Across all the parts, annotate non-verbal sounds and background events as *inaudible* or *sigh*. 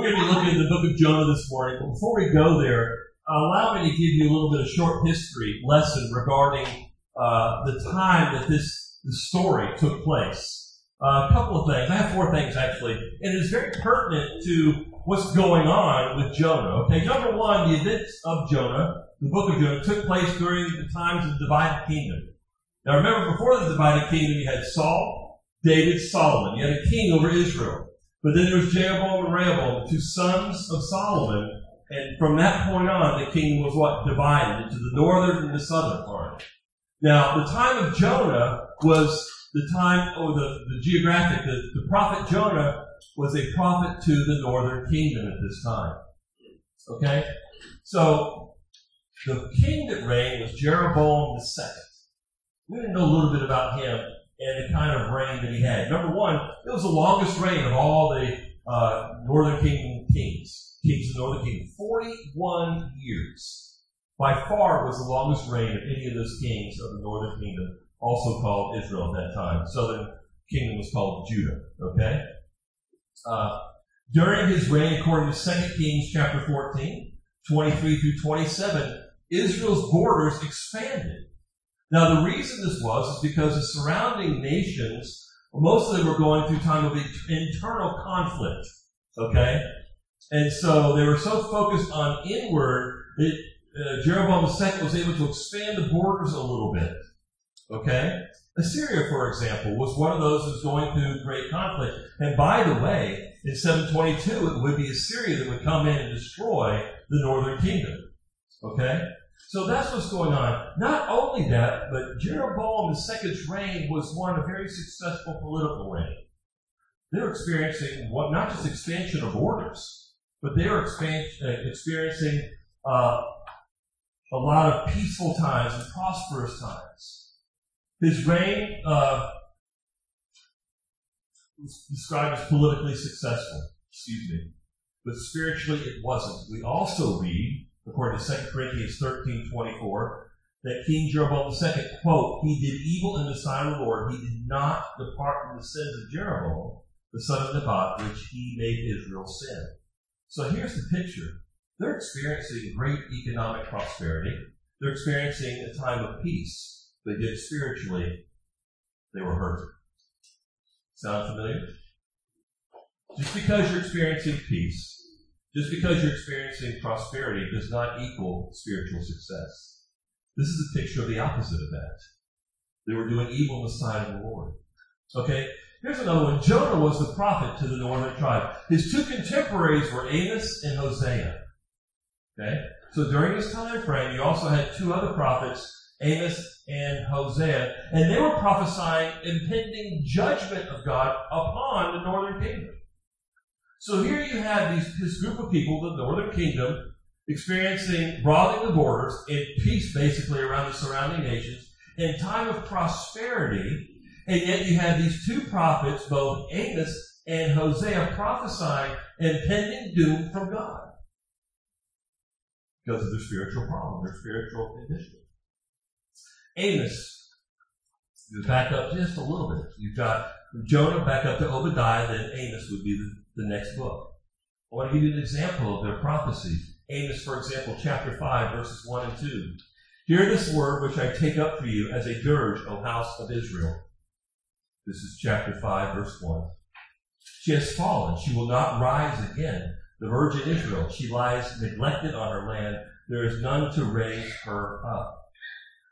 We're going to be looking at the book of Jonah this morning. But before we go there, allow me to give you a little bit of short history lesson regarding uh, the time that this, this story took place. Uh, a couple of things. I have four things actually, and it's very pertinent to what's going on with Jonah. Okay, number one, the events of Jonah, the book of Jonah, took place during the times of the divided kingdom. Now remember, before the divided kingdom, you had Saul, David, Solomon. You had a king over Israel. But then there was Jeroboam and Rehoboam, two sons of Solomon. And from that point on, the kingdom was what? Divided into the northern and the southern part. Now, the time of Jonah was the time, or the, the geographic, the, the prophet Jonah was a prophet to the northern kingdom at this time. Okay? So, the king that reigned was Jeroboam II. We didn't know a little bit about him and the kind of reign that he had. Number one, it was the longest reign of all the uh, Northern Kingdom kings, kings of the Northern Kingdom. 41 years. By far was the longest reign of any of those kings of the Northern Kingdom, also called Israel at that time. Southern Kingdom was called Judah. Okay? Uh, during his reign, according to 2 Kings chapter 14, 23 through 27, Israel's borders expanded. Now, the reason this was is because the surrounding nations, most of them were going through time of internal conflict. Okay? And so they were so focused on inward that uh, Jeroboam II was able to expand the borders a little bit. Okay? Assyria, for example, was one of those was going through great conflict. And by the way, in 722, it would be Assyria that would come in and destroy the northern kingdom. Okay? So that's what's going on. Not only that, but Jeroboam II's reign was one of very successful political reign. They're experiencing what, not just expansion of borders, but they're uh, experiencing uh, a lot of peaceful times and prosperous times. His reign uh, was described as politically successful, excuse me, but spiritually it wasn't. We also read according to 2 Corinthians 13 24, that King Jeroboam II, quote, he did evil in the sight of the Lord. He did not depart from the sins of Jeroboam, the son of Nebat, which he made Israel sin. So here's the picture. They're experiencing great economic prosperity. They're experiencing a time of peace, but yet spiritually, they were hurt. Sound familiar? Just because you're experiencing peace just because you're experiencing prosperity does not equal spiritual success. This is a picture of the opposite of that. They were doing evil in the sight of the Lord. Okay, here's another one. Jonah was the prophet to the northern tribe. His two contemporaries were Amos and Hosea. Okay, so during this time frame, you also had two other prophets, Amos and Hosea, and they were prophesying impending judgment of God upon the northern kingdom. So here you have these, this group of people, the northern kingdom, experiencing broadening the borders and peace basically around the surrounding nations, in time of prosperity, and yet you have these two prophets, both Amos and Hosea, prophesying impending doom from God. Because of their spiritual problem, their spiritual condition. Amos, you back up just a little bit. You've got Jonah back up to Obadiah, then Amos would be the the next book. I want to give you an example of their prophecy. Amos, for example, chapter 5, verses 1 and 2. Hear this word which I take up for you as a dirge, O house of Israel. This is chapter 5, verse 1. She has fallen. She will not rise again. The virgin Israel, she lies neglected on her land. There is none to raise her up.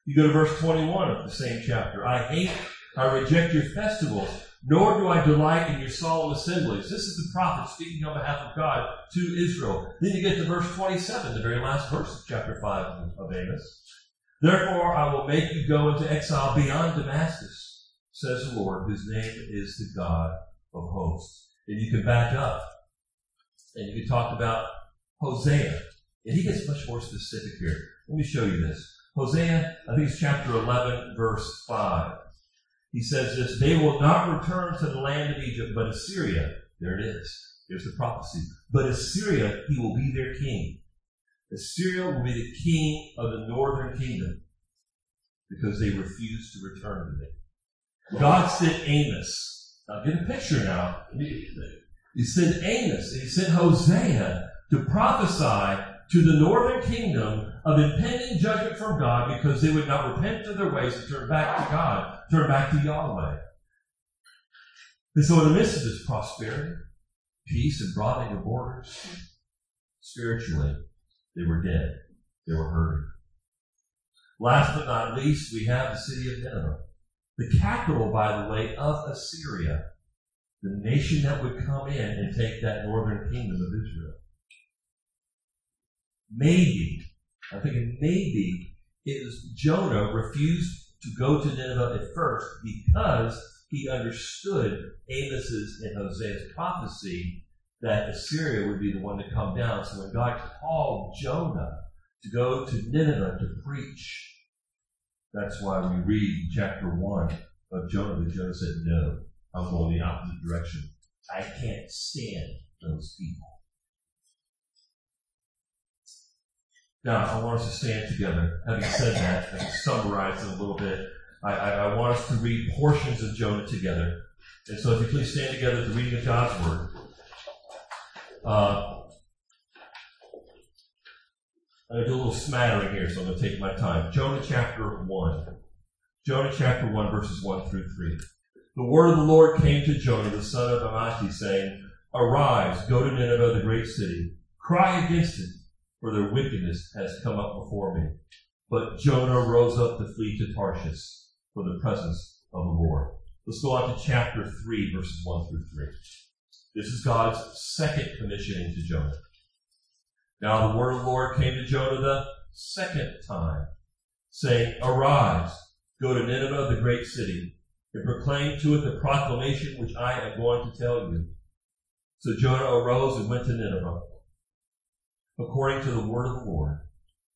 You go to verse 21 of the same chapter. I hate, I reject your festivals nor do I delight in your solemn assemblies. This is the prophet speaking on behalf of God to Israel. Then you get to verse 27, the very last verse of chapter 5 of Amos. Therefore I will make you go into exile beyond Damascus, says the Lord, whose name is the God of hosts. And you can back up and you can talk about Hosea. And he gets much more specific here. Let me show you this. Hosea, I think it's chapter 11, verse 5. He says this, they will not return to the land of Egypt, but Assyria, there it is. There's the prophecy. But Assyria, he will be their king. Assyria will be the king of the northern kingdom because they refuse to return to me. God sent Amos. Now get a picture now. He sent Amos he sent Hosea to prophesy to the northern kingdom of impending judgment from God because they would not repent of their ways and turn back to God, turn back to Yahweh. And so in the midst of this prosperity, peace, and broadening of borders, spiritually, they were dead. They were hurting. Last but not least, we have the city of Nineveh. The capital, by the way, of Assyria. The nation that would come in and take that northern kingdom of Israel. Maybe, I think maybe it was Jonah refused to go to Nineveh at first because he understood Amos's and Hosea's prophecy that Assyria would be the one to come down. So when God called Jonah to go to Nineveh to preach, that's why we read chapter 1 of Jonah that Jonah said, No, I'm going the opposite direction. I can't stand those people. Now, I want us to stand together. Having said that, I summarize it a little bit. I, I, I want us to read portions of Jonah together. And so if you please stand together at the reading of God's Word. Uh, I'm going to do a little smattering here, so I'm going to take my time. Jonah chapter 1. Jonah chapter 1, verses 1 through 3. The word of the Lord came to Jonah, the son of Amittai, saying, Arise, go to Nineveh, the great city. Cry against it, for their wickedness has come up before me. But Jonah rose up to flee to Tarshish for the presence of the Lord. Let's go on to chapter 3, verses 1 through 3. This is God's second commissioning to Jonah. Now the word of the Lord came to Jonah the second time, saying, Arise, go to Nineveh, the great city, and proclaim to it the proclamation which I am going to tell you. So Jonah arose and went to Nineveh, according to the word of the Lord.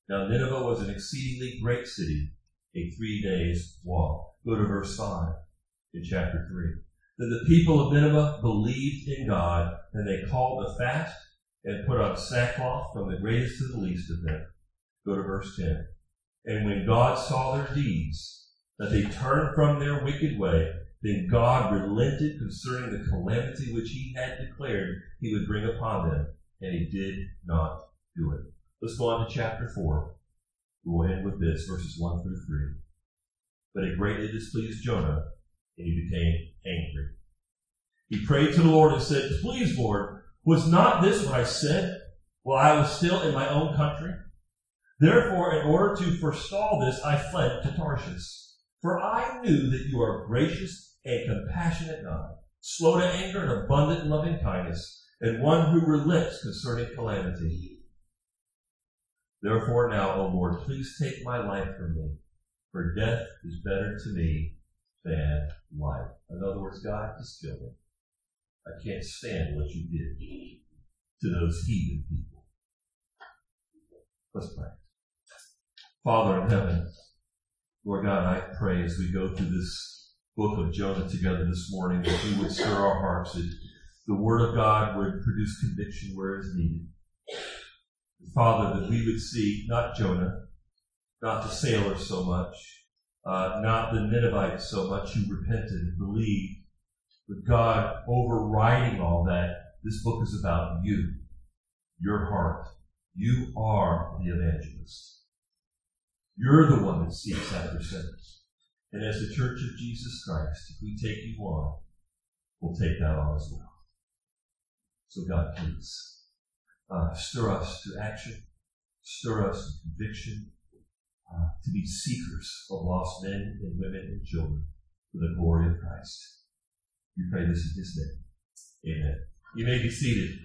Now Nineveh was an exceedingly great city, a three days walk. Go to verse 5 in chapter 3. Then the people of Nineveh believed in God, and they called a fast and put on sackcloth from the greatest to the least of them. Go to verse 10. And when God saw their deeds, that they turned from their wicked way, then God relented concerning the calamity which he had declared he would bring upon them, and he did not do it. Let's go on to chapter 4. We'll end with this, verses 1 through 3. But it greatly displeased Jonah, and he became angry. He prayed to the Lord and said, Please, Lord, was not this what I said while I was still in my own country? Therefore, in order to forestall this, I fled to Tarshish. For I knew that you are gracious and compassionate God, slow to anger and abundant in loving kindness, and one who relents concerning calamity. Therefore now, O Lord, please take my life from me, for death is better to me than life. In other words, God, just kill me. I can't stand what you did to those heathen people. Let's pray. Father in heaven, Lord God, I pray as we go through this book of Jonah together this morning that you would stir our hearts, that the Word of God would produce conviction where it is needed. Father, that we would see not Jonah, not the sailors so much, uh, not the Ninevites so much who repented and believed, but God overriding all that, this book is about you, your heart. You are the evangelist. You're the one that seeks after sinners. And as the Church of Jesus Christ, if we take you on, we'll take that on as well. So God, please, uh, stir us to action, stir us to conviction, uh, to be seekers of lost men and women and children for the glory of Christ. We pray this in His name. Amen. You may be seated.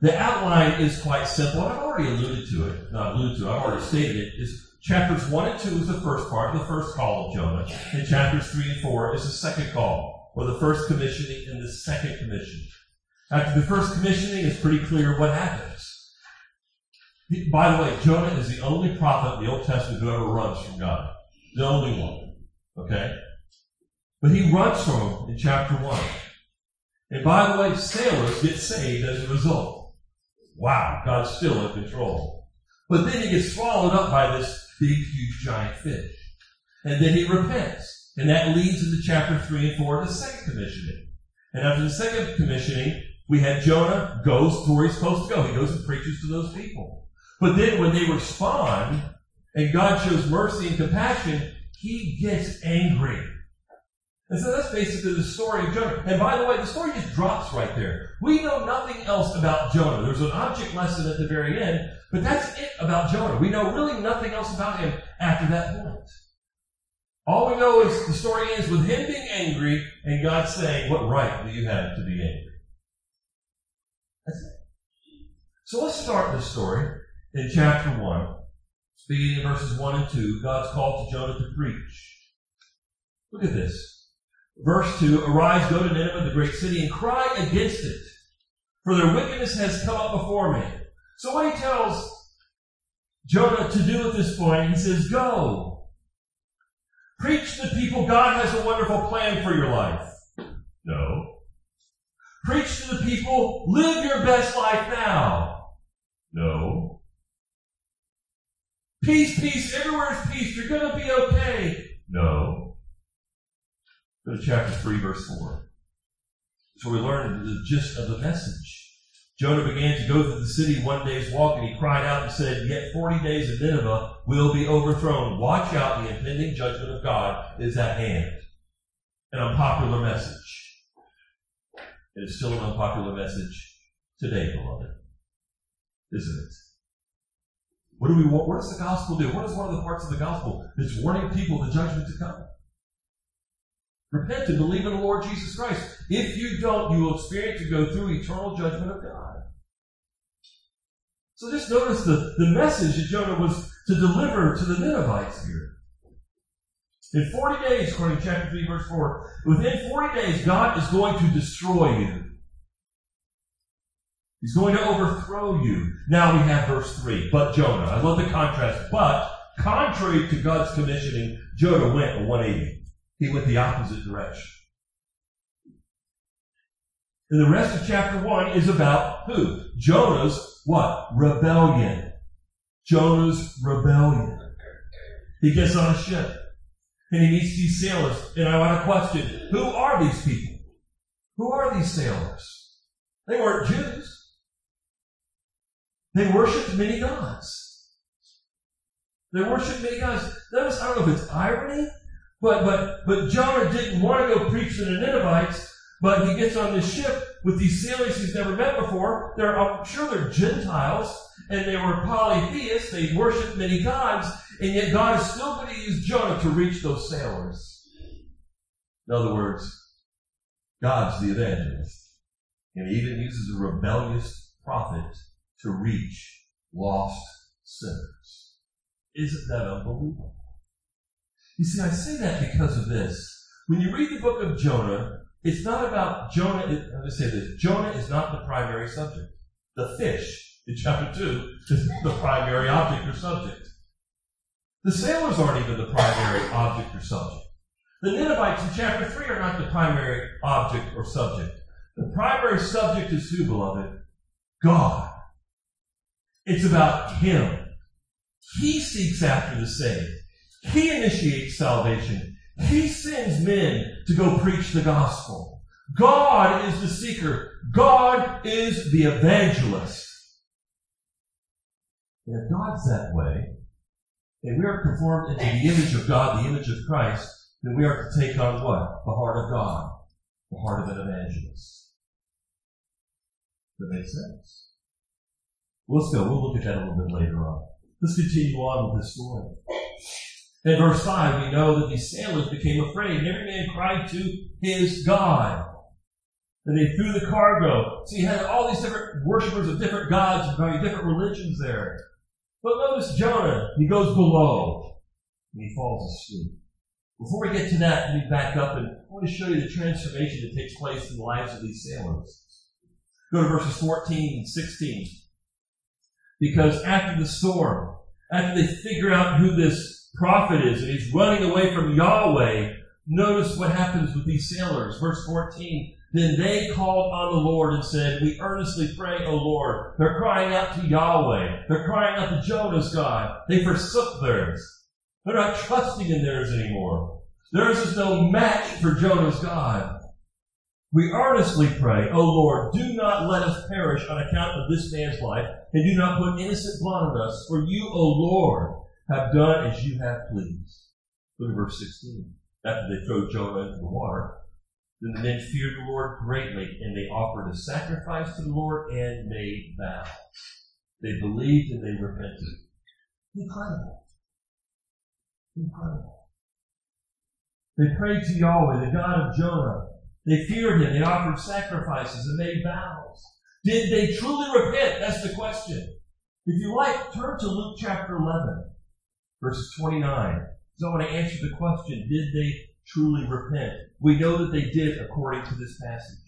The outline is quite simple. I've already alluded to it. Not alluded to. I've already stated it. Is chapters one and two is the first part, the first call of Jonah, and chapters three and four is the second call, or the first commissioning and the second commissioning. After the first commissioning, it's pretty clear what happens. By the way, Jonah is the only prophet in the Old Testament who ever runs from God. The only one. Okay? But he runs from him in chapter 1. And by the way, sailors get saved as a result. Wow, God's still in control. But then he gets swallowed up by this big, huge, giant fish. And then he repents. And that leads into chapter 3 and 4, of the second commissioning. And after the second commissioning, we had Jonah goes to where he's supposed to go. He goes and preaches to those people. But then when they respond, and God shows mercy and compassion, he gets angry. And so that's basically the story of Jonah. And by the way, the story just drops right there. We know nothing else about Jonah. There's an object lesson at the very end, but that's it about Jonah. We know really nothing else about him after that point. All we know is the story ends with him being angry and God saying, What right do you have to be angry? That's it. So let's start this story in chapter 1, beginning in verses 1 and 2. God's call to Jonah to preach. Look at this. Verse 2, Arise, go to Nineveh, the great city, and cry against it, for their wickedness has come up before me. So what he tells Jonah to do at this point, he says, Go. Preach to the people God has a wonderful plan for your life. No. Preach to the people, live your best life now. No. Peace, peace, everywhere's peace. You're to be okay. No. Go to chapter 3, verse 4. So we learn the gist of the message. Jonah began to go through the city one day's walk, and he cried out and said, Yet forty days of Nineveh will be overthrown. Watch out, the impending judgment of God is at hand. An unpopular message. It is still an unpopular message today, beloved. Isn't it? What do we want? What does the gospel do? What is one of the parts of the gospel that's warning people the judgment to come? Repent and believe in the Lord Jesus Christ. If you don't, you will experience to go through eternal judgment of God. So just notice the, the message that Jonah was to deliver to the Ninevites here. In 40 days, according to chapter 3, verse 4, within 40 days, God is going to destroy you. He's going to overthrow you. Now we have verse 3. But Jonah. I love the contrast. But, contrary to God's commissioning, Jonah went a 180. He went the opposite direction. And the rest of chapter 1 is about who? Jonah's what? Rebellion. Jonah's rebellion. He gets on a ship and he meets these sailors. And I want to question, who are these people? Who are these sailors? They weren't Jews. They worshiped many gods. They worshiped many gods. Notice, I don't know if it's irony but, but, but Jonah didn't want to go preach to the Ninevites, but he gets on this ship with these sailors he's never met before. They're, I'm sure they're Gentiles, and they were polytheists. They worshiped many gods, and yet God is still going to use Jonah to reach those sailors. In other words, God's the evangelist. And he even uses a rebellious prophet to reach lost sinners. Isn't that unbelievable? You see, I say that because of this. When you read the book of Jonah, it's not about Jonah. Let me say this. Jonah is not the primary subject. The fish in chapter 2 is the primary object or subject. The sailors aren't even the primary object or subject. The Ninevites in chapter 3 are not the primary object or subject. The primary subject is who, beloved? God. It's about Him. He seeks after the saved. He initiates salvation. He sends men to go preach the gospel. God is the seeker. God is the evangelist. And if God's that way, and we are conformed into the image of God, the image of Christ, then we are to take on what? The heart of God. The heart of an evangelist. That makes sense. let's go. We'll look at that a little bit later on. Let's continue on with this story. In verse 5, we know that these sailors became afraid, and every man cried to his God. And they threw the cargo. So you had all these different worshippers of different gods and different religions there. But notice Jonah, he goes below, and he falls asleep. Before we get to that, let me back up and I want to show you the transformation that takes place in the lives of these sailors. Go to verses 14 and 16. Because after the storm, after they figure out who this prophet is, and he's running away from Yahweh. Notice what happens with these sailors. Verse 14. Then they called on the Lord and said, We earnestly pray, O Lord. They're crying out to Yahweh. They're crying out to Jonah's God. They forsook theirs. They're not trusting in theirs anymore. There is is no match for Jonah's God. We earnestly pray, O Lord, do not let us perish on account of this man's life, and do not put innocent blood on us, for you, O Lord, have done as you have pleased. Look at verse 16. After they throw Jonah into the water, then the men feared the Lord greatly, and they offered a sacrifice to the Lord and made vows. They believed and they repented. Incredible. Incredible. They prayed to Yahweh, the God of Jonah. They feared him. They offered sacrifices and made vows. Did they truly repent? That's the question. If you like, turn to Luke chapter 11, verses 29. So I want to answer the question, did they truly repent? We know that they did according to this passage.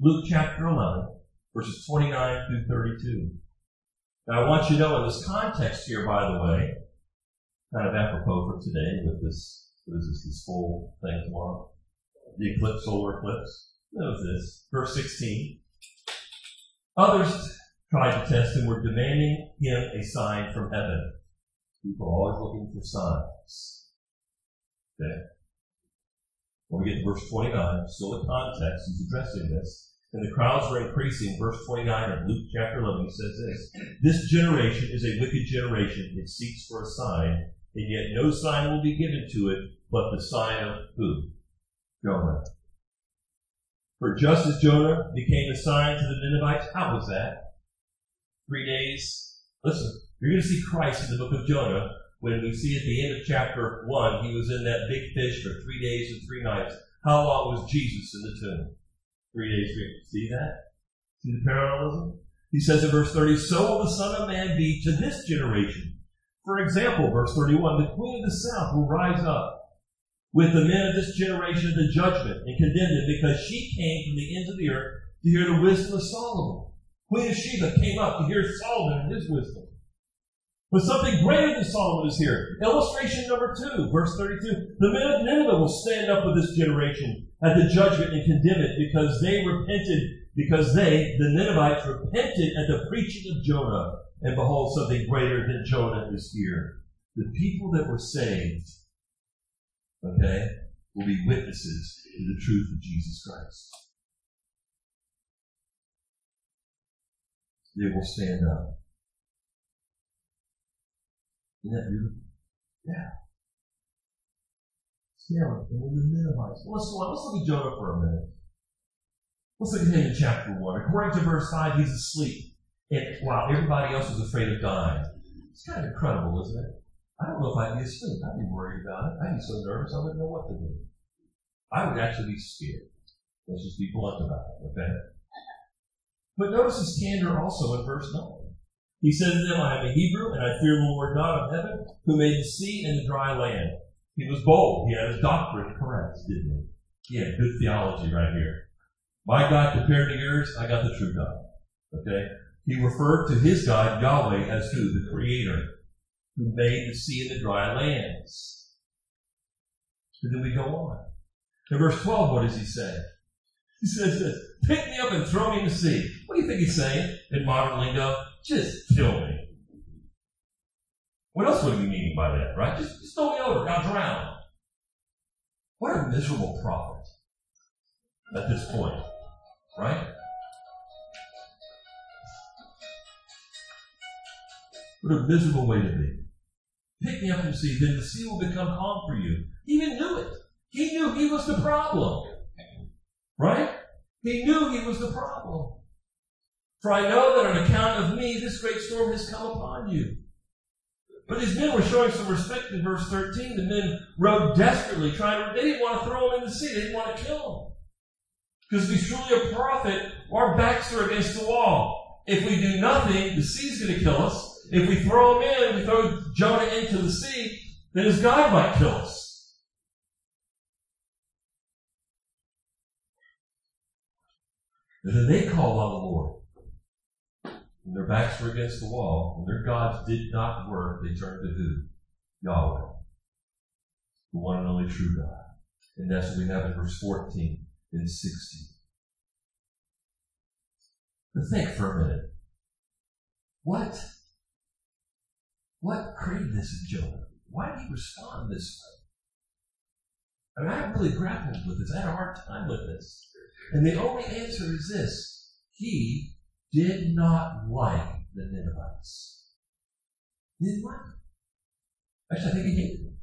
Luke chapter 11, verses 29 through 32. Now I want you to know in this context here, by the way, kind of apropos for today with this, what is this, this full thing tomorrow? The eclipse, solar eclipse. Notice this. Verse 16. Others tried to test him, were demanding him a sign from heaven. People are always looking for signs. Okay? When we get to verse 29, still the context, he's addressing this. And the crowds were increasing. Verse 29 of Luke chapter 11 he says this. This generation is a wicked generation. It seeks for a sign, and yet no sign will be given to it but the sign of who? Jonah. For just as Jonah became a sign to the Ninevites, how was that? Three days. Listen, you're going to see Christ in the book of Jonah when we see at the end of chapter 1, he was in that big fish for three days and three nights. How long was Jesus in the tomb? Three days, three. See that? See the parallelism? He says in verse 30, So will the Son of Man be to this generation. For example, verse 31, the Queen of the South will rise up with the men of this generation the judgment and condemn them because she came from the ends of the earth to hear the wisdom of Solomon. Queen of Sheba came up to hear Solomon and his wisdom. But something greater than Solomon is here. Illustration number two, verse 32. The men of Nineveh will stand up with this generation at the judgment and condemn it because they repented, because they, the Ninevites, repented at the preaching of Jonah. And behold, something greater than Jonah is here. The people that were saved, okay, will be witnesses to the truth of Jesus Christ. They will stand up. Isn't that beautiful? Yeah. Stand and be Ninevites. Let's, let's look at Jonah for a minute. Let's look at him in chapter 1. According to verse 5, he's asleep. And while everybody else is afraid of dying. It's kind of incredible, isn't it? I don't know if I'd be asleep. I'd be worried about it. I'd be so nervous I wouldn't know what to do. I would actually be scared. Let's just be blunt about it, okay? But notice his candor also in verse 9. He said to them, I am a Hebrew, and I fear the Lord God of heaven, who made the sea and the dry land. He was bold. He had his doctrine correct, didn't he? He had good theology right here. My God compared to yours, I got the true God. Okay? He referred to his God, Yahweh, as who? The Creator, who made the sea and the dry lands. And then we go on. In verse 12, what does he say? He says this, pick me up and throw me in the sea. What do you think he's saying in modern lingo? Just kill me. What else would he be meaning by that, right? Just, just throw me over, I'll drown. What a miserable prophet at this point, right? What a miserable way to be. Pick me up and see, then the sea will become calm for you. He even knew it. He knew he was the problem. Right? He knew he was the problem. For I know that on account of me, this great storm has come upon you. But these men were showing some respect in verse 13. The men rowed desperately, trying to, they didn't want to throw him in the sea. They didn't want to kill him. Because if he's truly a prophet, our backs are against the wall. If we do nothing, the sea's going to kill us. If we throw him in, we throw Jonah into the sea, then his God might kill us. And then they called on the Lord. When their backs were against the wall, when their gods did not work, they turned to who? Yahweh. The one and only true God. And that's what we have in verse 14 and 16. But think for a minute. What? What created this in Jonah? Why did he respond this way? I mean, I really grappled with this. I had a hard time with this. And the only answer is this. He did not like the Ninevites. He didn't like them. Actually, I think he hated them.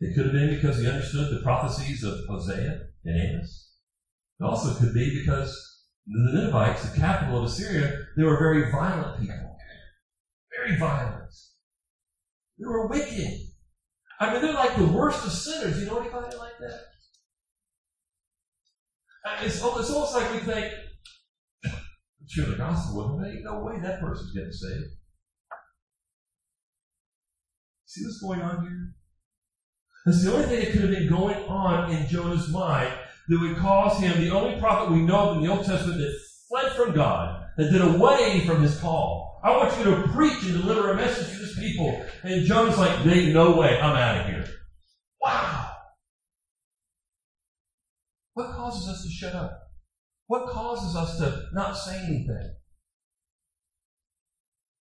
It could have been because he understood the prophecies of Hosea and Amos. It also could be because the Ninevites, the capital of Assyria, they were very violent people. Very violent. They were wicked. I mean, they're like the worst of sinners. You know anybody like that? Uh, it's, it's almost like we think, share the gospel with them. Ain't no way that person's getting saved. See what's going on here? That's the only thing that could have been going on in Jonah's mind that would cause him, the only prophet we know of in the Old Testament that fled from God, that did away from his call. I want you to preach and deliver a message to this people. And Jonah's like, no way, I'm out of here. Wow. What causes us to shut up? What causes us to not say anything?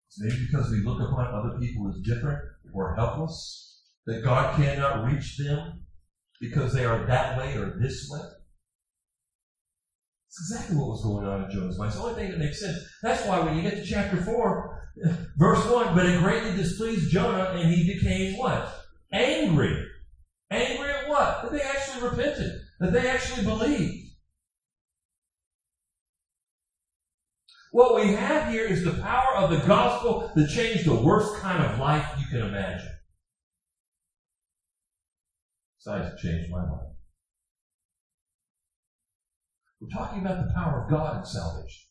It's maybe because we look upon other people as different or helpless, that God cannot reach them because they are that way or this way. It's exactly what was going on in Jonah's mind. It's the only thing that makes sense. That's why when you get to chapter 4, *laughs* verse 1, but it greatly displeased Jonah and he became what? Angry. Angry at what? That they actually repented. That they actually believed. What we have here is the power of the gospel to change the worst kind of life you can imagine. Besides, it changed my life. We're talking about the power of God in salvation.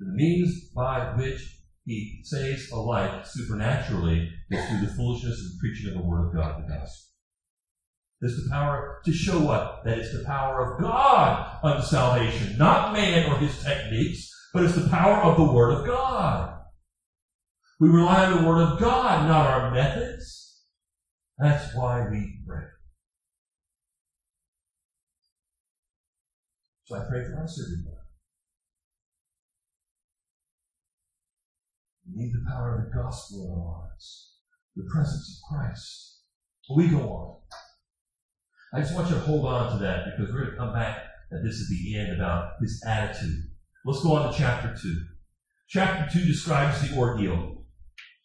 The means by which he saves a life supernaturally is through the foolishness and preaching of the Word of God, the gospel. It's the power to show what? That it's the power of God unto salvation, not man or his techniques, but it's the power of the Word of God. We rely on the Word of God, not our methods. That's why we pray. So I pray for us, everybody. We need the power of the gospel in our lives, the presence of Christ. We go on. I just want you to hold on to that because we're going to come back and this is the end about his attitude. Let's go on to chapter 2. Chapter 2 describes the ordeal.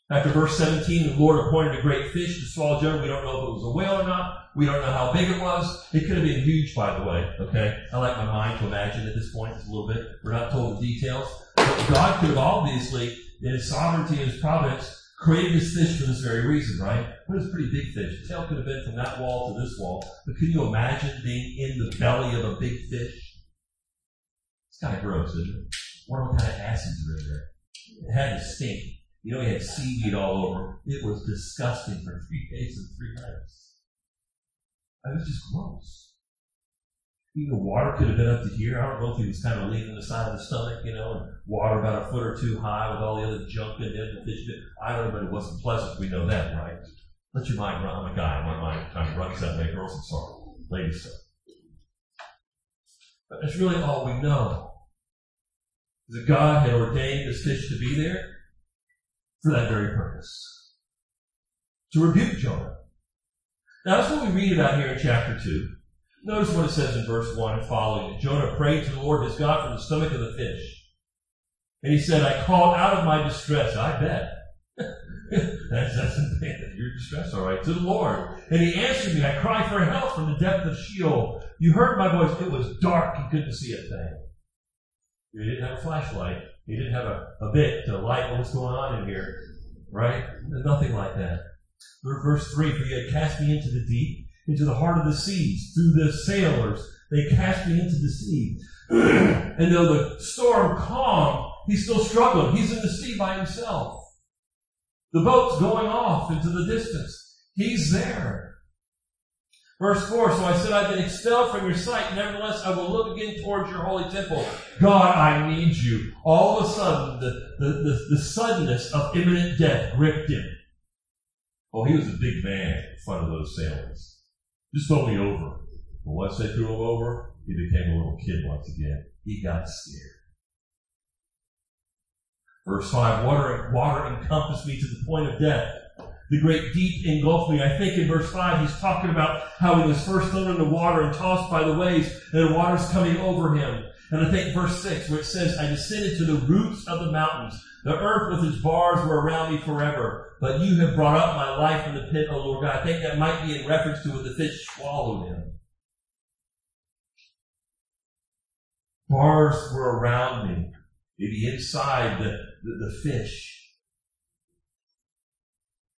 After verse 17, the Lord appointed a great fish to swallow Jonah. We don't know if it was a whale or not. We don't know how big it was. It could have been huge, by the way. Okay? I like my mind to imagine at this point just a little bit. We're not told the details. But God could have obviously, in his sovereignty and his providence, created this fish for this very reason, right? But it's a pretty big fish. The tail could have been from that wall to this wall. But can you imagine being in the belly of a big fish? It's kind of gross, isn't it? Wonder what kind of acids are in there. It had to stink. You know, he had seaweed all over. It was disgusting for three days and three nights. It was just gross. The water could have been up to here. I don't know if he was kind of leaning the side of the stomach, you know, and water about a foot or two high with all the other junk in it. The fish bit. I don't know, but it wasn't pleasant. We know that, right? Let your mind run. I'm a guy. My mind kind of runs that way. Girls, I'm sorry. Ladies, so. But that's really all we know. That God had ordained this fish to be there for that very purpose. To rebuke Jonah. Now that's what we read about here in chapter 2. Notice what it says in verse 1 and following. Jonah prayed to the Lord his God from the stomach of the fish. And he said, I called out of my distress. I bet. *laughs* that's, that's your distress, all right, to the Lord. And he answered me. I cried for help from the depth of Sheol. You heard my voice. It was dark. You couldn't see a thing. He didn't have a flashlight. He didn't have a, a bit to light what was going on in here. Right? Nothing like that. Verse 3, For you had cast me into the deep into the heart of the seas through the sailors. They cast me into the sea. *clears throat* and though the storm calmed, he's still struggling. He's in the sea by himself. The boat's going off into the distance. He's there. Verse 4, so I said, I've been expelled from your sight. Nevertheless, I will look again towards your holy temple. God, I need you. All of a sudden, the, the, the, the suddenness of imminent death gripped him. Oh, he was a big man in front of those sailors. Just throw me over. But once they threw him over, he became a little kid once again. He got scared. Verse 5, water, water encompassed me to the point of death. the great deep engulfed me. I think in verse 5, he's talking about how he was first thrown into water and tossed by the waves, and the water's coming over him. And I think verse 6, where it says, I descended to the roots of the mountains. The earth with its bars were around me forever. But you have brought up my life from the pit, O Lord God. I think that might be in reference to when the fish swallowed him. Bars were around me. Maybe inside the, the, the fish.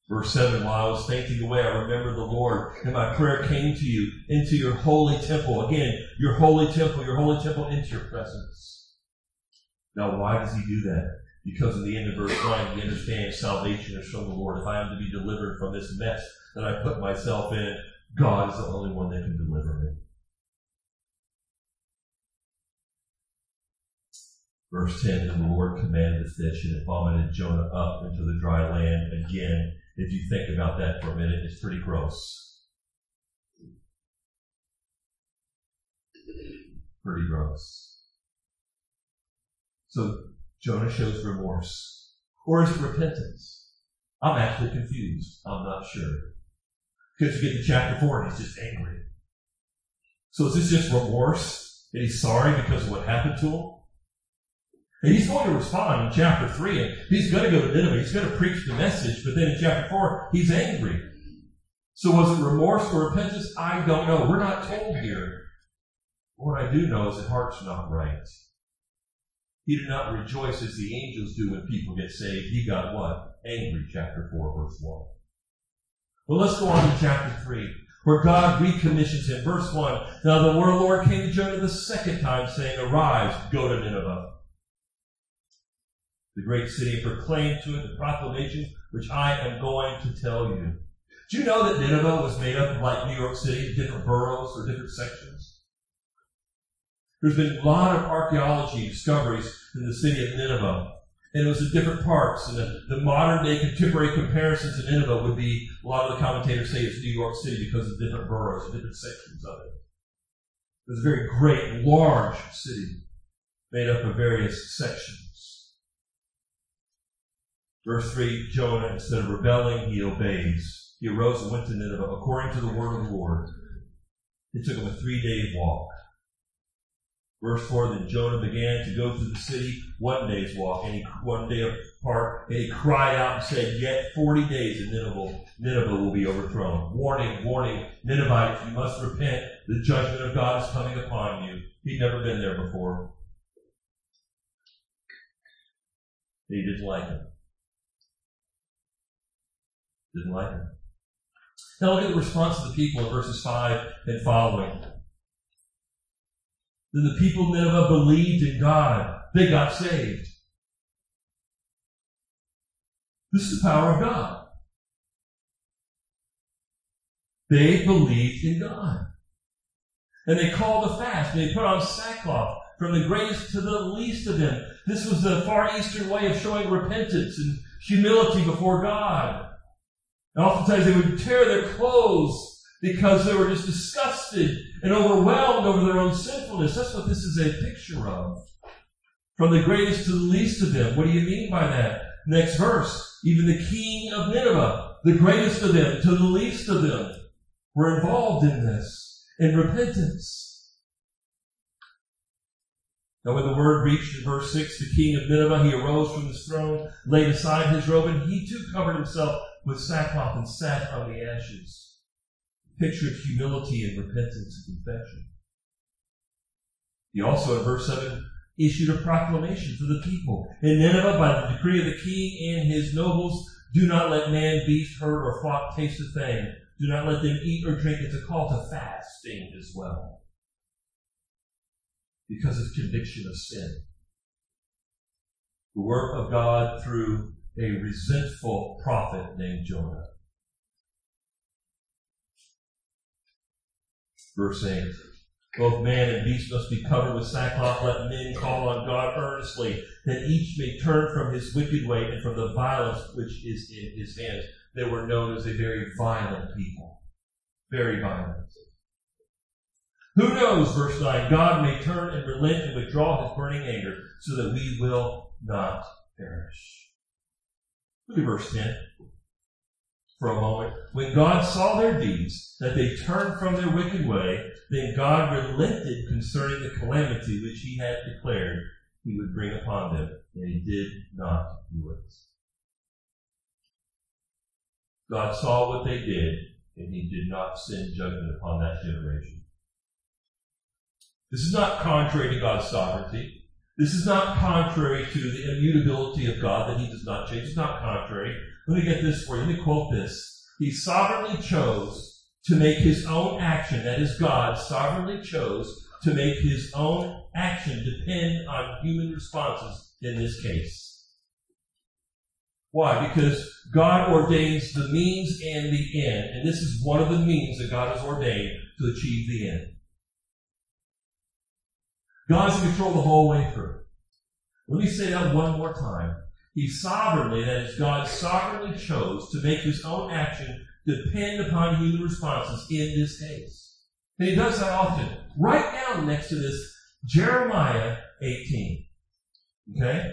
Verse 7, while I was fainting away, I remembered the Lord, and my prayer came to you into your holy temple. Again, your holy temple, your holy temple into your presence. Now, why does he do that? Because in the end of verse 9, we understand salvation is from the Lord. If I am to be delivered from this mess that I put myself in, God is the only one that can deliver me. Verse 10, and the Lord commanded the fish, and it vomited Jonah up into the dry land again if you think about that for a minute, it's pretty gross. Pretty gross. So Jonah shows remorse. Or is it repentance? I'm actually confused. I'm not sure. Because you get to chapter 4 and he's just angry. So is this just remorse? And he's sorry because of what happened to him? And he's going to respond in chapter 3, and he's going to go to Nineveh. He's going to preach the message, but then in chapter 4, he's angry. So was it remorse or repentance? I don't know. We're not told here. What I do know is that heart's not right. He did not rejoice as the angels do when people get saved. He got what? Angry, chapter 4, verse 1. Well, let's go on to chapter 3, where God recommissions him. Verse 1. Now the Lord came to Jonah the second time, saying, Arise, go to Nineveh the great city, proclaim to it the proclamation which I am going to tell you. Do you know that Nineveh was made up of like New York City, different boroughs or different sections? There's been a lot of archaeology discoveries in the city of Nineveh. And it was in different parts. And the, the modern day contemporary comparisons to Nineveh would be, a lot of the commentators say it's New York City because of different boroughs, different sections of it. It was a very great, large city made up of various sections. Verse 3 Jonah, instead of rebelling, he obeys. He arose and went to Nineveh according to the word of the Lord. It took him a three day walk. Verse 4 Then Jonah began to go through the city one day's walk, and he, one day apart, and he cried out and said, Yet 40 days and Nineveh, Nineveh will be overthrown. Warning, warning, Ninevites, you must repent. The judgment of God is coming upon you. He'd never been there before. They didn't like him. Didn't like him. Now look at the response of the people in verses 5 and following. Then the people of Nineveh believed in God. They got saved. This is the power of God. They believed in God. And they called a fast, and they put on sackcloth from the greatest to the least of them. This was the far eastern way of showing repentance and humility before God. And oftentimes they would tear their clothes because they were just disgusted and overwhelmed over their own sinfulness. That's what this is a picture of. From the greatest to the least of them. What do you mean by that? Next verse. Even the king of Nineveh, the greatest of them to the least of them, were involved in this, in repentance. Now when the word reached in verse 6, the king of Nineveh, he arose from his throne, laid aside his robe, and he too covered himself with sackcloth and sat on the ashes. Picture of humility and repentance and confession. He also, in verse 7, issued a proclamation to the people. In Nineveh, by the decree of the king and his nobles, do not let man, beast, herd, or flock taste a thing. Do not let them eat or drink. It's a call to fasting as well. Because of conviction of sin. The work of God through a resentful prophet named Jonah. Verse 8. Both man and beast must be covered with sackcloth. Let men call on God earnestly, that each may turn from his wicked way and from the violence which is in his hands. They were known as a very violent people. Very violent. Who knows, verse 9, God may turn and relent and withdraw his burning anger so that we will not perish. Look at verse 10. for a moment. When God saw their deeds, that they turned from their wicked way, then God relented concerning the calamity which he had declared he would bring upon them, and he did not do it. God saw what they did, and he did not send judgment upon that generation. This is not contrary to God's sovereignty. This is not contrary to the immutability of God that he does not change. It's not contrary. Let me get this for you. Let me quote this. He sovereignly chose to make his own action, that is, God sovereignly chose to make his own action depend on human responses in this case. Why? Because God ordains the means and the end, and this is one of the means that God has ordained to achieve the end. God's in control the whole way through. Let me say that one more time. He sovereignly, that is, God sovereignly chose to make his own action depend upon human responses in this case. And he does that often. Right now, next to this, Jeremiah 18. Okay?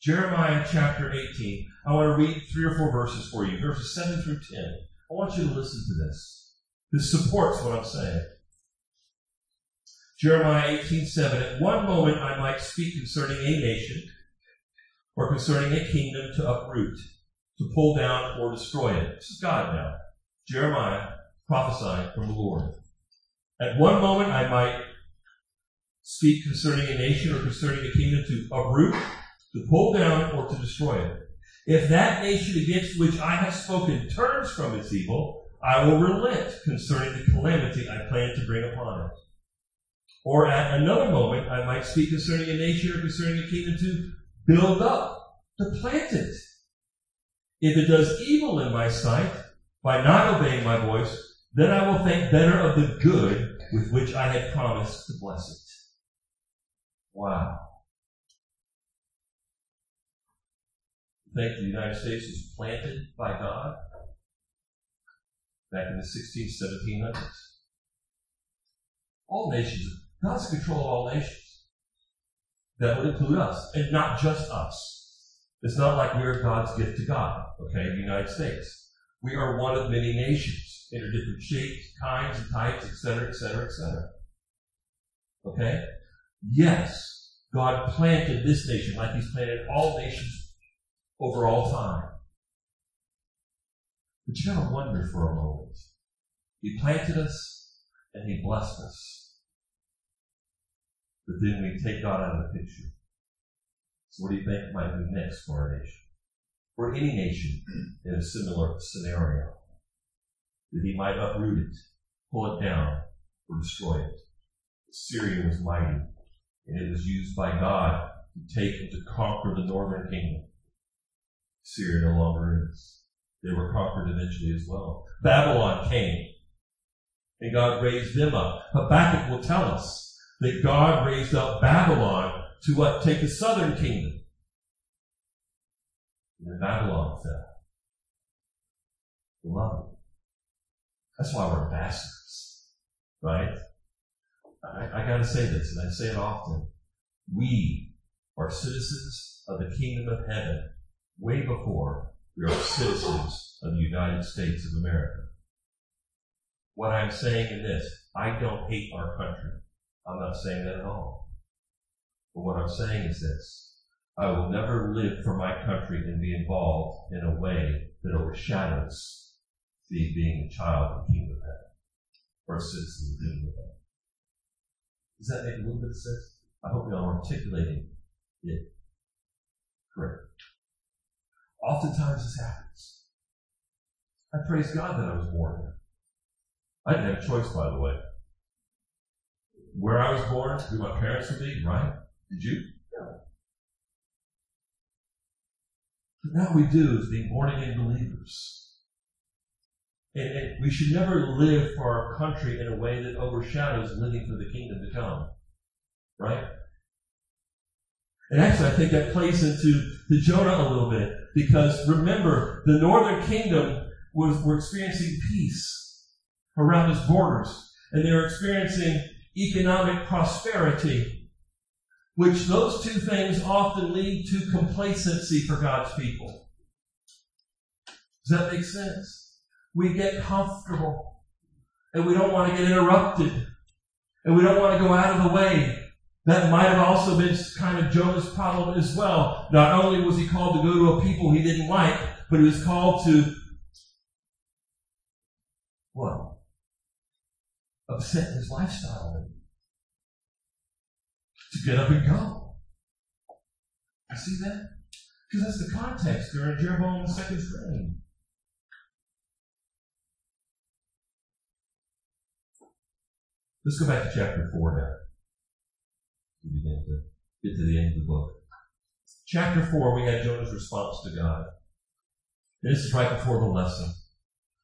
Jeremiah chapter 18. I want to read three or four verses for you, verses 7 through 10. I want you to listen to this. This supports what I'm saying. Jeremiah 18:7. At one moment I might speak concerning a nation or concerning a kingdom to uproot, to pull down or destroy it. This is God now. Jeremiah prophesying from the Lord. At one moment I might speak concerning a nation or concerning a kingdom to uproot, to pull down, or to destroy it. If that nation against which I have spoken turns from its evil, I will relent concerning the calamity I plan to bring upon it. Or at another moment, I might speak concerning a or concerning a kingdom to build up, to plant it. If it does evil in my sight by not obeying my voice, then I will think better of the good with which I had promised to bless it. Wow. think the United States was planted by God back in the 16, 1700s. All nations God's control of all nations. That would include us, and not just us. It's not like we are God's gift to God, okay, the United States. We are one of many nations in different shapes, kinds, and types, etc., etc., etc. Okay? Yes, God planted this nation like He's planted all nations over all time. But you gotta wonder for a moment. He planted us and He blessed us. But then we take God out of the picture. So what do you think might be next for our nation? For any nation in a similar scenario. That he might uproot it, pull it down, or destroy it. Assyria was mighty, and it was used by God to take and to conquer the northern kingdom. Assyria no longer is. They were conquered eventually as well. Babylon came, and God raised them up. Habakkuk will tell us that God raised up Babylon to what? Take the southern kingdom. And then Babylon fell. Beloved. That's why we're ambassadors. Right? I, I gotta say this, and I say it often. We are citizens of the kingdom of heaven way before we are citizens of the United States of America. What I'm saying in this, I don't hate our country. I'm not saying that at all. But what I'm saying is this. I will never live for my country and be involved in a way that overshadows the being a child of the kingdom of heaven or a citizen of the kingdom of heaven. Does that make a little bit of sense? I hope y'all are articulating it correct. Oftentimes this happens. I praise God that I was born here. I didn't have a choice, by the way where I was born, who my parents would be, right? Did you? No. But now we do as being born again believers. And, and, we should never live for our country in a way that overshadows living for the kingdom to come. Right? And actually, I think that plays into the Jonah a little bit. Because remember, the northern kingdom was were experiencing peace around its borders. And they were experiencing economic prosperity, which those two things often lead to complacency for God's people. Does that make sense? We get comfortable and we don't want to get interrupted and we don't want to go out of the way. That might have also been kind of Jonah's problem as well. Not only was he called to go to a people he didn't like, but he was called to what? Upset his lifestyle. To get up and go. You see that? Because that's the context during Jeroboam II's reign. Let's go back to chapter 4 now. We begin to get to the end of the book. Chapter 4, we had Jonah's response to God. This is right before the lesson,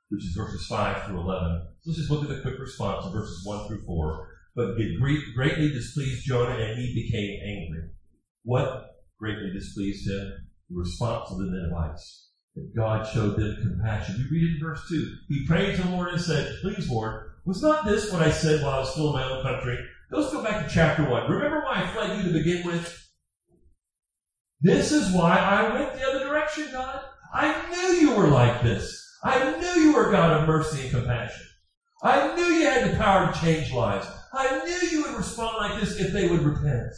which is verses 5 through 11. So let's just look at the quick response of verses 1 through 4. But it greatly displeased Jonah, and he became angry. What greatly displeased him? The response of the Ninevites. That God showed them compassion. You read it in verse 2. He prayed to the Lord and said, Please, Lord, was not this what I said while I was still in my own country? Let's go back to chapter 1. Remember why I fled you to begin with? This is why I went the other direction, God. I knew you were like this. I knew you were God of mercy and compassion. I knew you had the power to change lives. I knew you would respond like this if they would repent.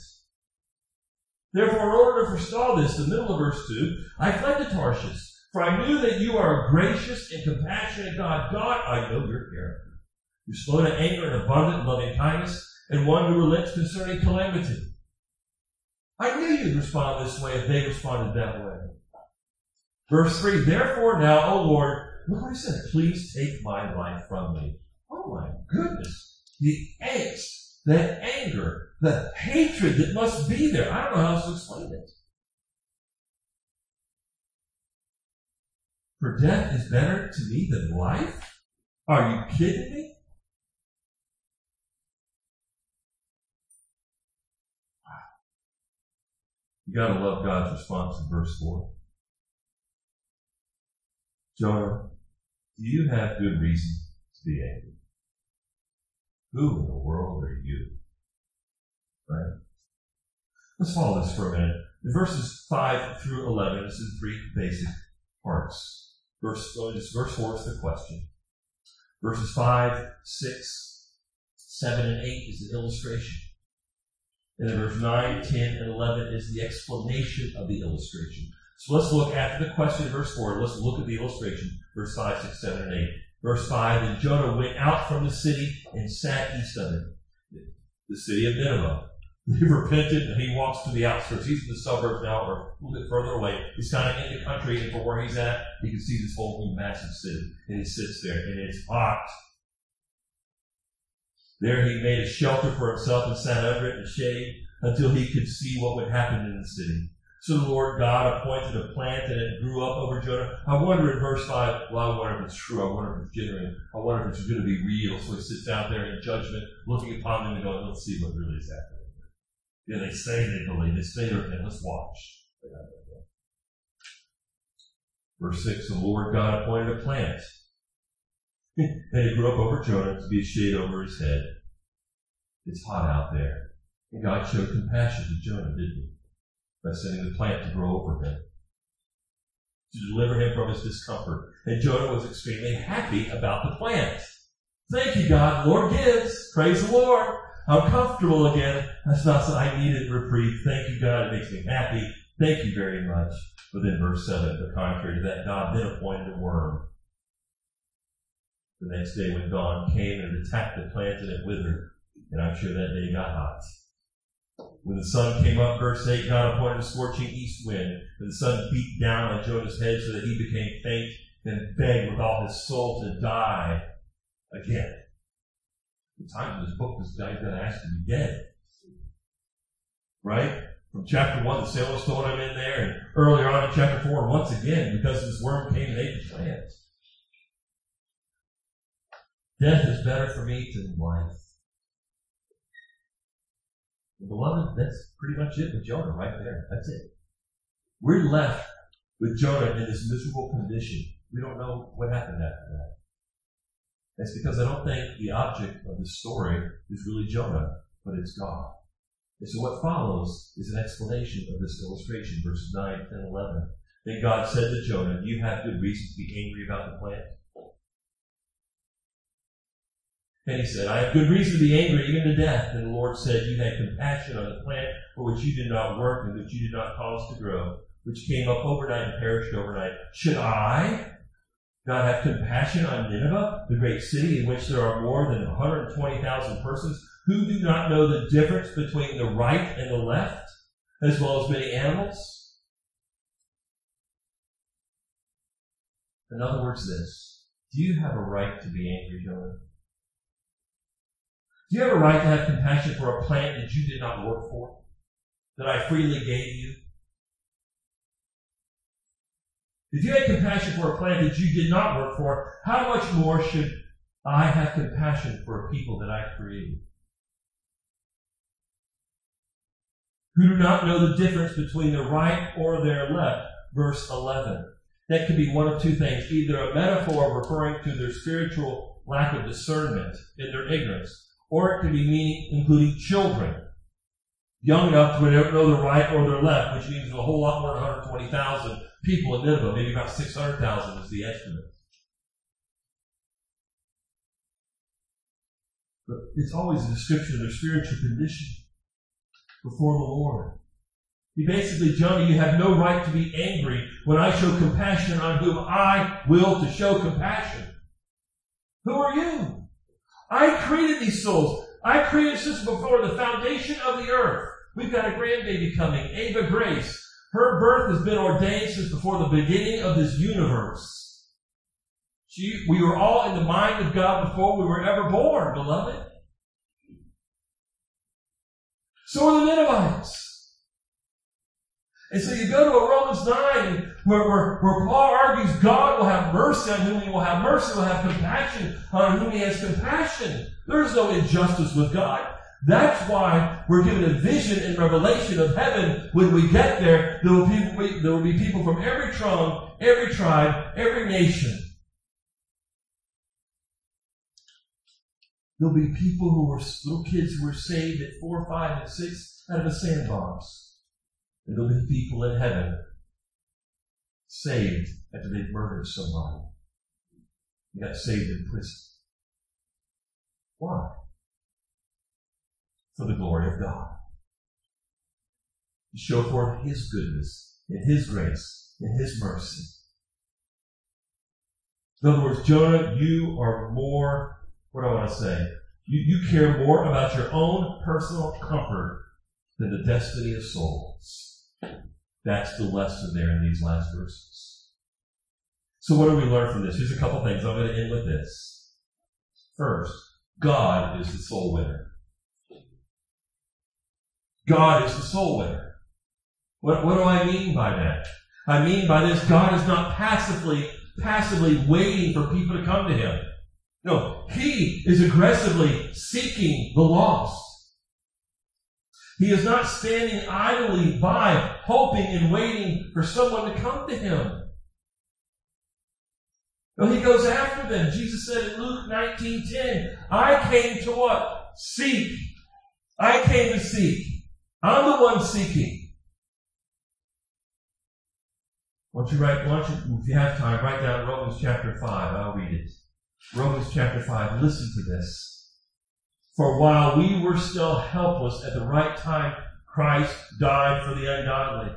Therefore, in order to forestall this, the middle of verse 2, I fled to Tarshish, for I knew that you are a gracious and compassionate God. God, I know your character. You're slow to anger and abundant in loving kindness, and one who relents concerning calamity. I knew you'd respond this way if they responded that way. Verse 3, Therefore now, O Lord, what he said, please take my life from me. Oh my goodness. The angst, that anger, the hatred that must be there. I don't know how else to explain it. For death is better to me than life? Are you kidding me? You gotta love God's response in verse 4. Jonah, you have good reason to be angry? Who in the world are you? Right? Let's follow this for a minute. In verses 5 through 11, this is three basic parts. Verse, so just verse 4 is the question. Verses 5, 6, 7, and 8 is the illustration. And then verse 9, 10, and 11 is the explanation of the illustration. So let's look after the question verse 4. Let's look at the illustration, verse 5, 6, 7, and 8. Verse 5, and Jonah went out from the city and sat east of it, the city of Nineveh. *laughs* He repented and he walks to the outskirts. He's in the suburbs now or a little bit further away. He's kind of in the country and from where he's at, he can see this whole massive city. And he sits there and it's hot. There he made a shelter for himself and sat under it in the shade until he could see what would happen in the city. So the Lord God appointed a plant and it grew up over Jonah. I wonder in verse 5, well, I wonder if it's true. I wonder if it's genuine. I wonder if it's going to be real. So he sits out there in judgment, looking upon them and going, let's see what really is happening. Yeah, they say they believe. They say they're okay. Let's watch. Verse 6, the Lord God appointed a plant. *laughs* and it grew up over Jonah to be a shade over his head. It's hot out there. And God showed compassion to Jonah, didn't he? By sending the plant to grow over him, to deliver him from his discomfort. And Jonah was extremely happy about the plant. Thank you, God. Lord gives. Praise the Lord. I'm comfortable again. That's not that I needed reprieve. Thank you, God. It makes me happy. Thank you very much. But then verse 7, the contrary to that, God then appointed a worm. The next day when dawn came and attacked the plant and it withered. And I'm sure that day got hot. When the sun came up, verse 8, God appointed a scorching east wind, and the sun beat down on Jonah's head so that he became faint and begged with all his soul to die again. The time of this book, this guy's going to ask to be dead. Right? From chapter 1, the sailors told him in there, and earlier on in chapter 4, once again, because this worm came and ate the plants. Death is better for me than life. Beloved, that's pretty much it with Jonah right there. That's it. We're left with Jonah in this miserable condition. We don't know what happened after that. That's because I don't think the object of the story is really Jonah, but it's God. And so what follows is an explanation of this illustration, verses 9, 10, 11. Then God said to Jonah, You have good reason to be angry about the plant. And he said, I have good reason to be angry, even to death. And the Lord said, You had compassion on the plant for which you did not work and which you did not cause to grow, which came up overnight and perished overnight. Should I not have compassion on Nineveh, the great city in which there are more than 120,000 persons who do not know the difference between the right and the left, as well as many animals? In other words, this. Do you have a right to be angry, Jonah? Do you have a right to have compassion for a plant that you did not work for? That I freely gave you? If you had compassion for a plant that you did not work for, how much more should I have compassion for a people that I created? Who do not know the difference between their right or their left. Verse 11. That could be one of two things. Either a metaphor referring to their spiritual lack of discernment in their ignorance, or it could be meaning including children, young enough to know their right or their left, which means a whole lot more than 120,000 people in Nineveh, maybe about 600,000 is the estimate. But it's always a description of their spiritual condition before the Lord. He basically, Jonah, you have no right to be angry when I show compassion on whom I will to show compassion. Who are you? I created these souls. I created since before the foundation of the earth. We've got a grandbaby coming, Ava Grace. Her birth has been ordained since before the beginning of this universe. She, we were all in the mind of God before we were ever born, beloved. So are the Ninevites. And so you go to a Romans 9 where, where, where Paul argues God will have mercy on whom he will have mercy, will have compassion on whom he has compassion. There is no injustice with God. That's why we're given a vision and revelation of heaven. When we get there, there will, be, there will be people from every tongue, every tribe, every nation. There'll be people who were little kids who were saved at four, five, and six out of a sandbox. And there'll be people in heaven saved after they've murdered somebody. They got saved in prison. Why? For the glory of God. To show forth His goodness and His grace and His mercy. In other words, Jonah, you are more, what do I want to say? You, you care more about your own personal comfort than the destiny of souls. That's the lesson there in these last verses. So what do we learn from this? Here's a couple things. I'm going to end with this. First, God is the soul winner. God is the soul winner. What, what do I mean by that? I mean by this, God is not passively, passively waiting for people to come to Him. No, He is aggressively seeking the lost. He is not standing idly by, hoping and waiting for someone to come to him. No, he goes after them. Jesus said in Luke 19:10, I came to what? Seek. I came to seek. I'm the one seeking. Why don't you write, why don't you, if you have time, write down Romans chapter 5. I'll read it. Romans chapter 5. Listen to this. For while we were still helpless at the right time, Christ died for the ungodly.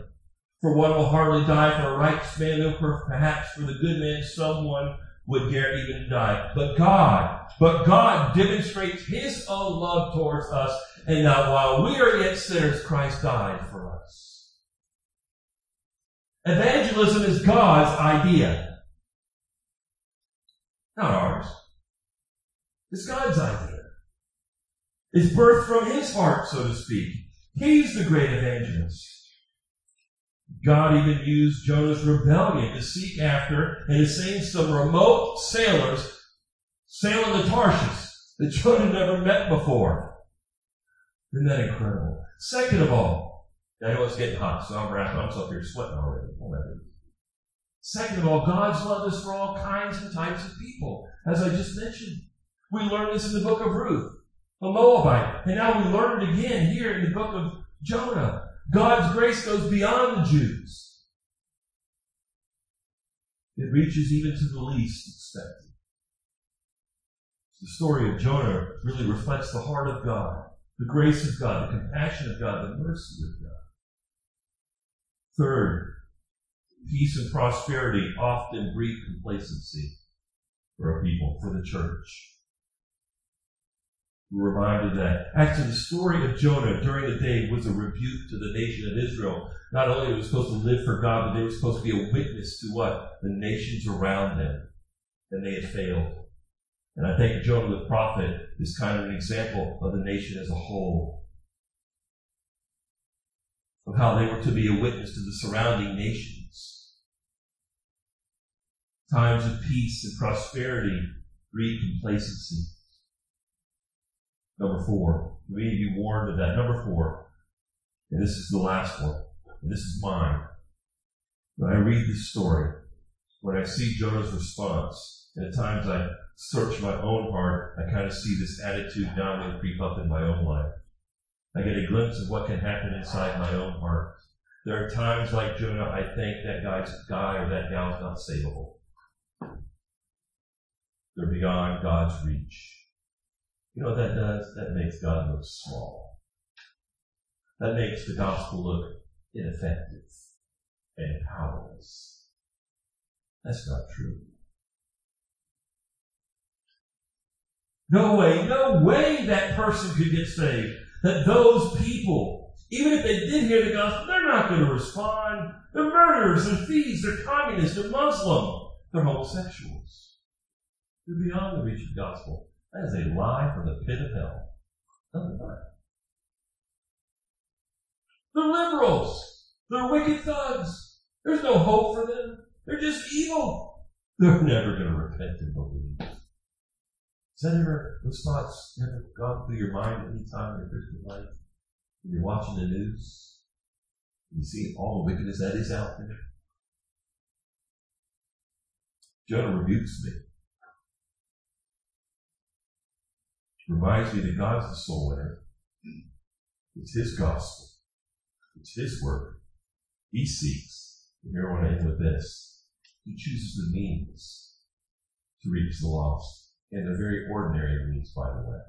For one will hardly die for a righteous man, though perhaps for the good man someone would dare even die. But God, but God demonstrates His own love towards us, and now while we are yet sinners, Christ died for us. Evangelism is God's idea. Not ours. It's God's idea. It's birthed from his heart, so to speak. He's the great evangelist. God even used Jonah's rebellion to seek after and to send some remote sailors sailing to Tarshish that Jonah never met before. Isn't that incredible? Second of all, I know it's getting hot, so I'm wrapping. I'm up here sweating already. Oh, Second of all, God's love is for all kinds and types of people, as I just mentioned. We learn this in the book of Ruth a Moabite. And now we learned again here in the book of Jonah. God's grace goes beyond the Jews. it reaches even to the least expected. The story of Jonah really reflects the heart of God, the grace of God, the compassion of God, the mercy of God. Third, peace and prosperity often breed complacency for a people, for the church. We're reminded that actually the story of Jonah during the day was a rebuke to the nation of Israel. Not only were they supposed to live for God, but they were supposed to be a witness to what? The nations around them. And they had failed. And I think Jonah the prophet is kind of an example of the nation as a whole. Of how they were to be a witness to the surrounding nations. Times of peace and prosperity breed complacency. Number four. We need to be warned of that. Number four. And this is the last one. And this is mine. When I read this story, when I see Jonah's response, and at times I search my own heart, I kind of see this attitude downward creep up in my own life. I get a glimpse of what can happen inside my own heart. There are times like Jonah, I think that guy's guy or that gal's not savable. They're beyond God's reach. You know what that does? That makes God look small. That makes the gospel look ineffective and powerless. That's not true. No way, no way that person could get saved. That those people, even if they did hear the gospel, they're not going to respond. They're murderers, they're thieves, they're communists, they're Muslim, they're homosexuals. They're beyond the reach of the gospel. That is a lie from the pit of hell. Nothing but. They're liberals. They're wicked thugs. There's no hope for them. They're just evil. They're never going to repent and believe. Has that ever, those thoughts ever gone through your mind at any time in your Christian life? When you're watching the news, you see all the wickedness that is out there. Jonah rebukes me. Reminds me that God's the soul winner. It's His gospel. It's His work. He seeks. And here I want to end with this. He chooses the means to reach the lost. And they're very ordinary means, by the way.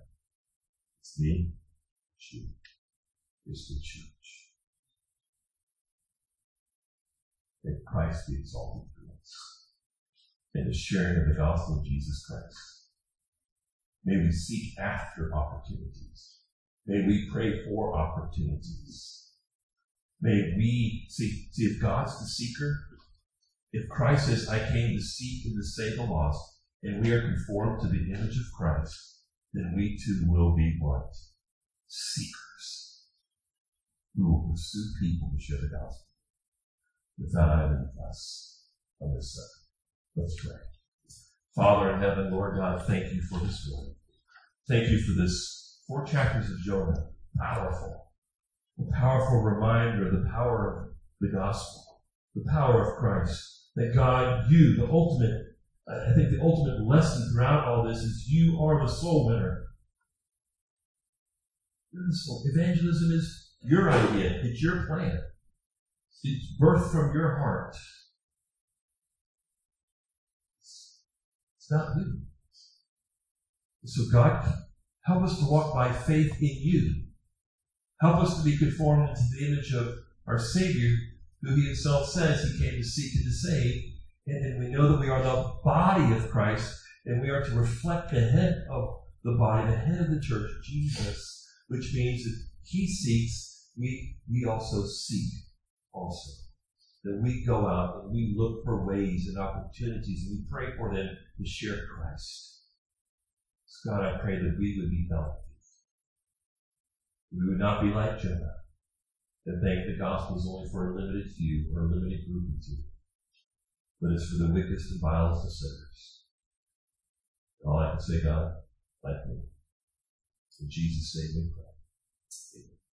It's the church. It's the church. May Christ be exalted through us. And the sharing of the gospel of Jesus Christ. May we seek after opportunities. May we pray for opportunities. May we see, see if God's the seeker, if Christ says, I came to seek and to save the lost, and we are conformed to the image of Christ, then we too will be what? Seekers. Who will pursue people to share the gospel. Without having us on this side. Let's pray. Father in heaven, Lord God, thank you for this word. Thank you for this four chapters of Jonah. Powerful. A powerful reminder of the power of the gospel, the power of Christ. That God, you, the ultimate, I think the ultimate lesson throughout all this is you are the soul winner. You're the soul. Evangelism is your idea. It's your plan. It's birthed from your heart. It's not you. So God, help us to walk by faith in you. Help us to be conformed to the image of our Savior, who he himself says he came to seek and to save. And, and we know that we are the body of Christ, and we are to reflect the head of the body, the head of the church, Jesus, which means that he seeks, we, we also seek also. That we go out and we look for ways and opportunities and we pray for them to share Christ. God, I pray that we would be healthy. We would not be like Jonah, that think the gospel is only for a limited few or a limited group of two, but it's for the wickedest and vilest of sinners. All I can say, God, like me. In Jesus' name we pray.